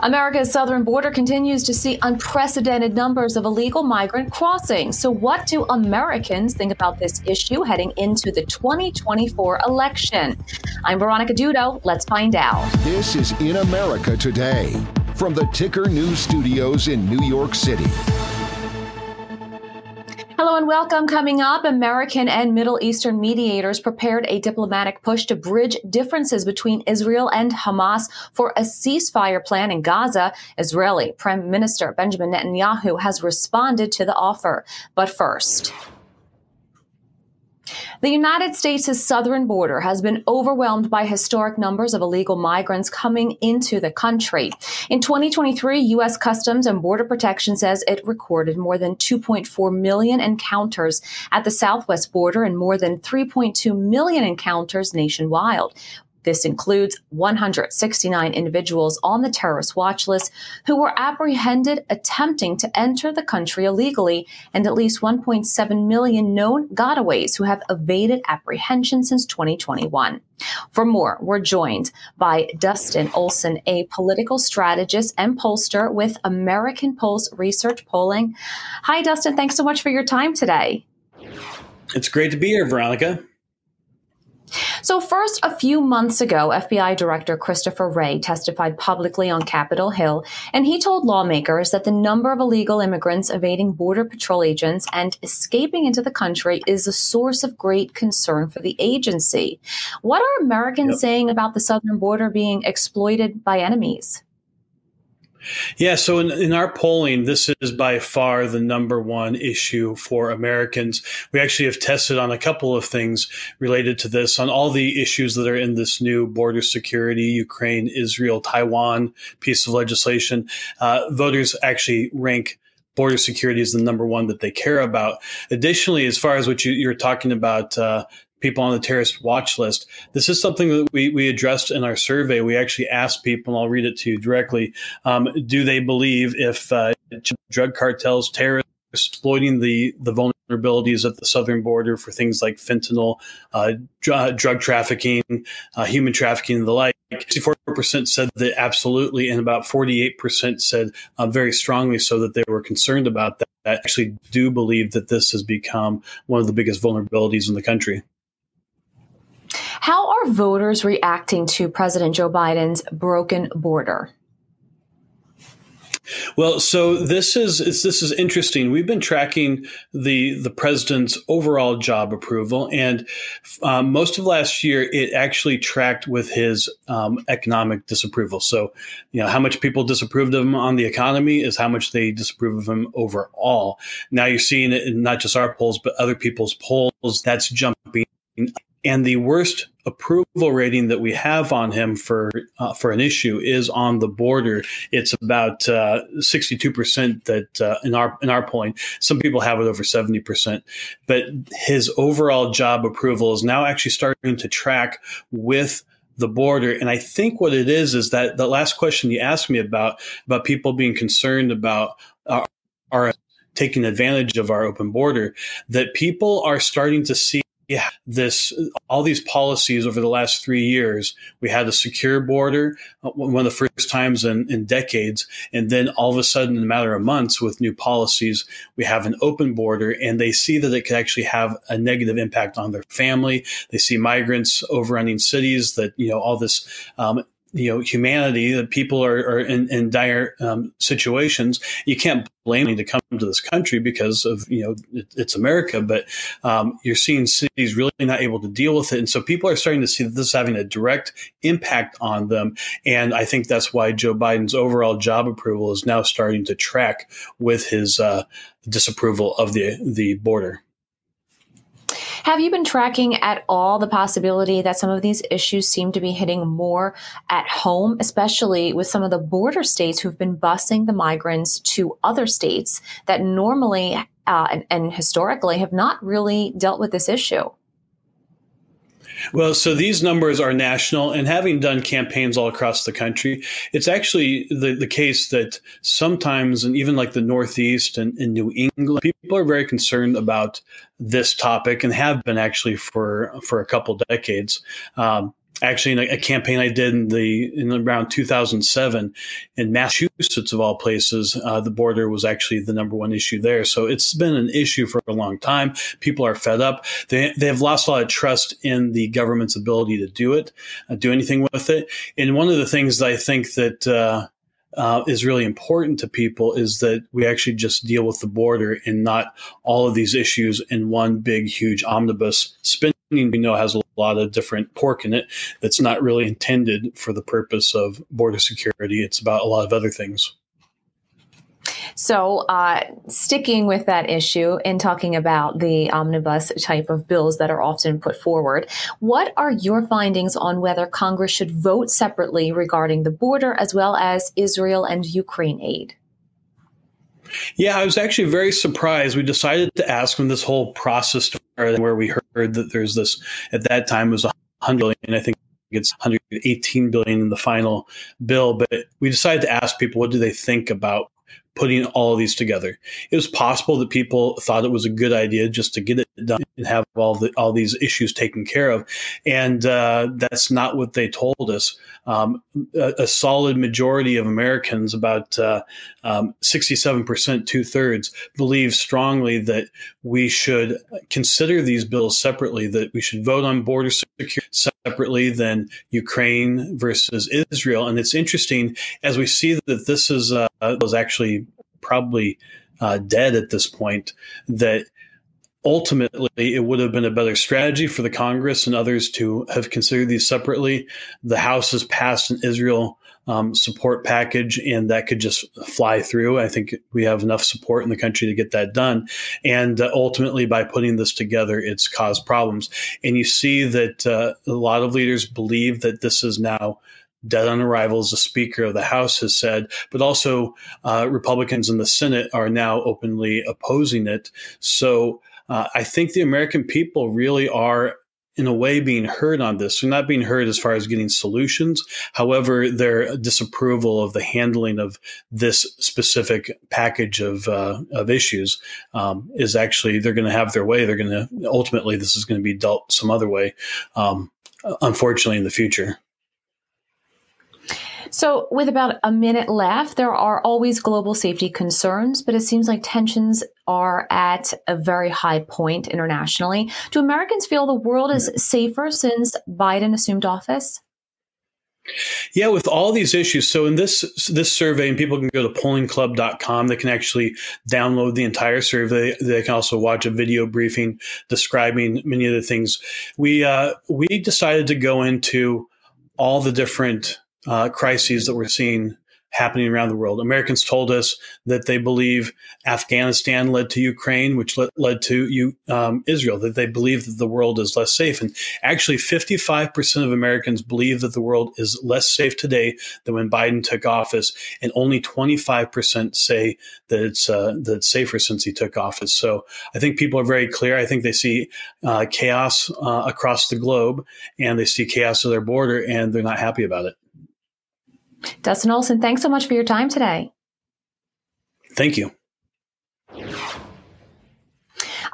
America's southern border continues to see unprecedented numbers of illegal migrant crossings. So, what do Americans think about this issue heading into the 2024 election? I'm Veronica Dudo. Let's find out. This is In America Today from the Ticker News Studios in New York City. Hello and welcome. Coming up, American and Middle Eastern mediators prepared a diplomatic push to bridge differences between Israel and Hamas for a ceasefire plan in Gaza. Israeli Prime Minister Benjamin Netanyahu has responded to the offer. But first, the United States' southern border has been overwhelmed by historic numbers of illegal migrants coming into the country. In 2023, U.S. Customs and Border Protection says it recorded more than 2.4 million encounters at the southwest border and more than 3.2 million encounters nationwide. This includes 169 individuals on the terrorist watch list who were apprehended attempting to enter the country illegally, and at least 1.7 million known gotaways who have evaded apprehension since 2021. For more, we're joined by Dustin Olson, a political strategist and pollster with American Pulse Research Polling. Hi, Dustin. Thanks so much for your time today. It's great to be here, Veronica. So, first, a few months ago, FBI Director Christopher Wray testified publicly on Capitol Hill, and he told lawmakers that the number of illegal immigrants evading Border Patrol agents and escaping into the country is a source of great concern for the agency. What are Americans yep. saying about the southern border being exploited by enemies? Yeah, so in, in our polling, this is by far the number one issue for Americans. We actually have tested on a couple of things related to this, on all the issues that are in this new border security, Ukraine, Israel, Taiwan piece of legislation. Uh, voters actually rank border security as the number one that they care about. Additionally, as far as what you, are talking about, uh, people on the terrorist watch list. This is something that we, we addressed in our survey. We actually asked people, and I'll read it to you directly. Um, do they believe if uh, drug cartels, terrorists, exploiting the, the vulnerabilities at the southern border for things like fentanyl, uh, dr- drug trafficking, uh, human trafficking, and the like. 64% said that absolutely, and about 48% said uh, very strongly so that they were concerned about that. I actually do believe that this has become one of the biggest vulnerabilities in the country. How are voters reacting to President Joe Biden's broken border? Well, so this is this is interesting. We've been tracking the the president's overall job approval, and um, most of last year it actually tracked with his um, economic disapproval. So, you know, how much people disapproved of him on the economy is how much they disapprove of him overall. Now you're seeing it in not just our polls, but other people's polls. That's jumping and the worst approval rating that we have on him for uh, for an issue is on the border. It's about sixty two percent that uh, in our in our polling. Some people have it over seventy percent, but his overall job approval is now actually starting to track with the border. And I think what it is is that the last question you asked me about about people being concerned about uh, our taking advantage of our open border, that people are starting to see yeah, this all these policies over the last three years. We had a secure border, uh, one of the first times in, in decades, and then all of a sudden, in a matter of months, with new policies, we have an open border, and they see that it could actually have a negative impact on their family. They see migrants overrunning cities. That you know all this um, you know humanity that people are, are in, in dire um, situations you can't blame them to come to this country because of you know it, it's america but um, you're seeing cities really not able to deal with it. And so people are starting to see that this is having a direct impact on them. And i think that's why joe biden's overall job approval is now starting to track with his uh, disapproval of the the border have you been tracking at all the possibility that some of these issues seem to be hitting more at home, especially with some of the border states who've been busing the migrants to other states that normally uh, and, and historically have not really dealt with this issue? Well, so these numbers are national, and having done campaigns all across the country, it's actually the, the case that sometimes, and even like the Northeast and in New England, people are very concerned about this topic and have been actually for for a couple decades. Um, actually in a, a, campaign I did in the in around 2007 in Massachusetts of all places, uh, the border was actually the number one issue there. So it's been an issue for a long time. People are fed up. They they have lost a lot of trust in the government's ability to do it, uh, do anything with it. And one of the things that I think that uh, uh, is really important to people is that we actually just deal with the border and not all of these issues in one big, huge omnibus spending we know has a lot of different pork in it that's not really intended for the purpose of border security. It's about a lot of other things. So, uh, sticking with that issue and talking about the omnibus type of bills that are often put forward, what are your findings on whether Congress should vote separately regarding the border as well as Israel and Ukraine aid? Yeah, I was actually very surprised. We decided to ask when this whole process started, where we heard that there's this at that time was a hundred billion. I think it's 118 billion in the final bill, but we decided to ask people what do they think about putting all of these together. It was possible that people thought it was a good idea just to get it done and have all the all these issues taken care of, and uh, that's not what they told us. Um, a, a, solid majority of Americans, about uh, um, 67%, two thirds, believe strongly that we should consider these bills separately. That we should vote on border security separately than Ukraine versus Israel. And it's interesting as we see that this is uh, was actually probably uh, dead at this point. That ultimately it would have been a better strategy for the Congress and others to have considered these separately. The House has passed an Israel um, support package, and that could just fly through. I think we have enough support in the country to get that done. And uh, ultimately, by putting this together, it's caused problems. And you see that uh, a lot of leaders believe that this is now dead on arrival, as the Speaker of the House has said, but also uh, Republicans in the Senate are now openly opposing it. So uh, I think the American people really are in a way being heard on this. They're not being heard as far as getting solutions. However, their disapproval of the handling of this specific package of uh, of issues um, is actually they're going to have their way. They're going to ultimately this is going to be dealt some other way. Um, unfortunately, in the future. So, with about a minute left, there are always global safety concerns, but it seems like tensions are at a very high point internationally. Do Americans feel the world is safer since Biden assumed office? Yeah, with all these issues. So in this this survey, and people can go to pollingclub.com, they can actually download the entire survey. They can also watch a video briefing describing many of the things. We uh, we decided to go into all the different uh, crises that we're seeing happening around the world. Americans told us that they believe Afghanistan led to Ukraine, which led, led to um, Israel, that they believe that the world is less safe. And actually, 55% of Americans believe that the world is less safe today than when Biden took office. And only 25% say that it's, uh, that it's safer since he took office. So I think people are very clear. I think they see uh, chaos uh, across the globe and they see chaos at their border and they're not happy about it. Dustin Olson, thanks so much for your time today. Thank you.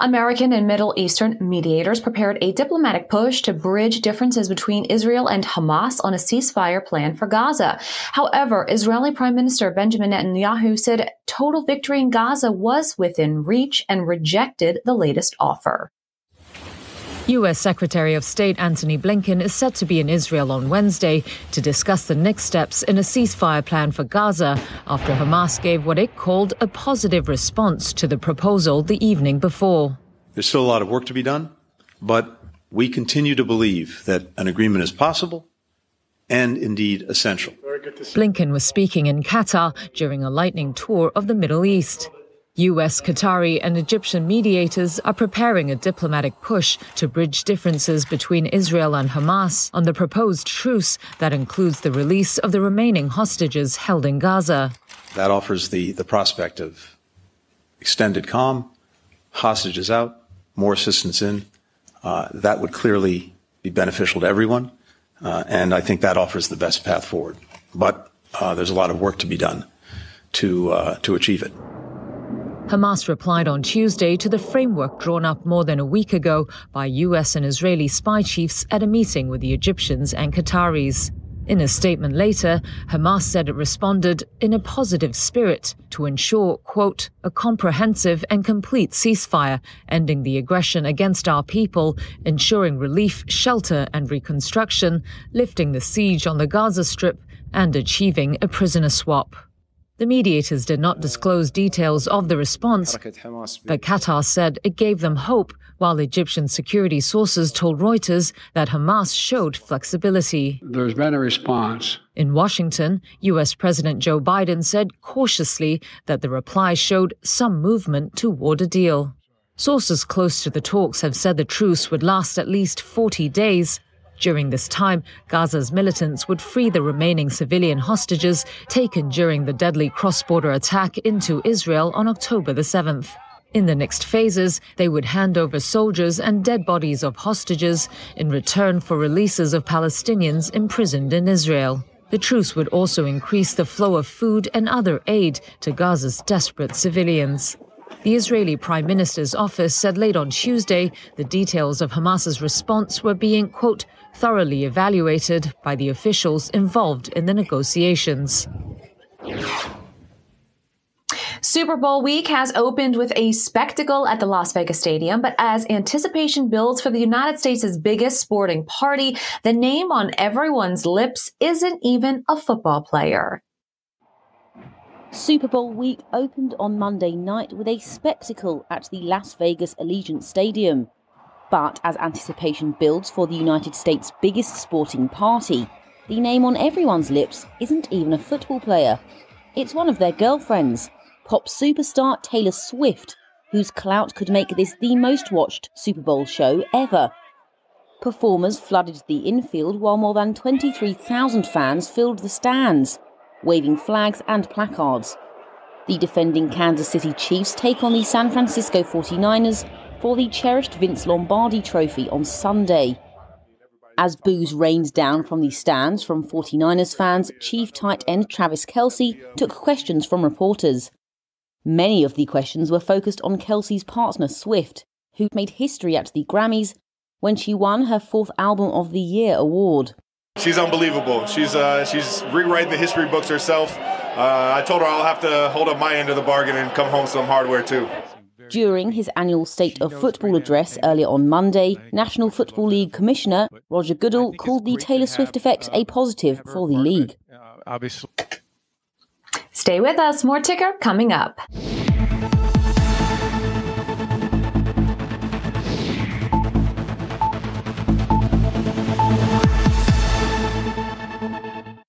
American and Middle Eastern mediators prepared a diplomatic push to bridge differences between Israel and Hamas on a ceasefire plan for Gaza. However, Israeli Prime Minister Benjamin Netanyahu said total victory in Gaza was within reach and rejected the latest offer. U.S. Secretary of State Antony Blinken is set to be in Israel on Wednesday to discuss the next steps in a ceasefire plan for Gaza after Hamas gave what it called a positive response to the proposal the evening before. There's still a lot of work to be done, but we continue to believe that an agreement is possible and indeed essential. Blinken was speaking in Qatar during a lightning tour of the Middle East. US, Qatari, and Egyptian mediators are preparing a diplomatic push to bridge differences between Israel and Hamas on the proposed truce that includes the release of the remaining hostages held in Gaza. That offers the, the prospect of extended calm, hostages out, more assistance in. Uh, that would clearly be beneficial to everyone, uh, and I think that offers the best path forward. But uh, there's a lot of work to be done to uh, to achieve it. Hamas replied on Tuesday to the framework drawn up more than a week ago by US and Israeli spy chiefs at a meeting with the Egyptians and Qataris. In a statement later, Hamas said it responded in a positive spirit to ensure, quote, a comprehensive and complete ceasefire, ending the aggression against our people, ensuring relief, shelter, and reconstruction, lifting the siege on the Gaza Strip, and achieving a prisoner swap. The mediators did not disclose details of the response, but Qatar said it gave them hope, while Egyptian security sources told Reuters that Hamas showed flexibility. There's been a response. In Washington, U.S. President Joe Biden said cautiously that the reply showed some movement toward a deal. Sources close to the talks have said the truce would last at least 40 days, during this time, Gaza's militants would free the remaining civilian hostages taken during the deadly cross border attack into Israel on October the 7th. In the next phases, they would hand over soldiers and dead bodies of hostages in return for releases of Palestinians imprisoned in Israel. The truce would also increase the flow of food and other aid to Gaza's desperate civilians. The Israeli Prime Minister's office said late on Tuesday the details of Hamas's response were being, quote, thoroughly evaluated by the officials involved in the negotiations. Super Bowl week has opened with a spectacle at the Las Vegas Stadium, but as anticipation builds for the United States' biggest sporting party, the name on everyone's lips isn't even a football player. Super Bowl week opened on Monday night with a spectacle at the Las Vegas Allegiant Stadium. But as anticipation builds for the United States' biggest sporting party, the name on everyone's lips isn't even a football player. It's one of their girlfriends, pop superstar Taylor Swift, whose clout could make this the most watched Super Bowl show ever. Performers flooded the infield while more than 23,000 fans filled the stands, waving flags and placards. The defending Kansas City Chiefs take on the San Francisco 49ers for the cherished Vince Lombardi Trophy on Sunday. As boos rained down from the stands from 49ers fans, Chief tight end Travis Kelce took questions from reporters. Many of the questions were focused on Kelce's partner Swift, who made history at the Grammys when she won her fourth Album of the Year award. She's unbelievable. She's uh, she's rewriting the history books herself. Uh, I told her I'll have to hold up my end of the bargain and come home some hardware too. During his annual State of Football address earlier on Monday, National Football League Commissioner Roger Goodell called the Taylor Swift effect a positive for the league. Stay with us, more ticker coming up.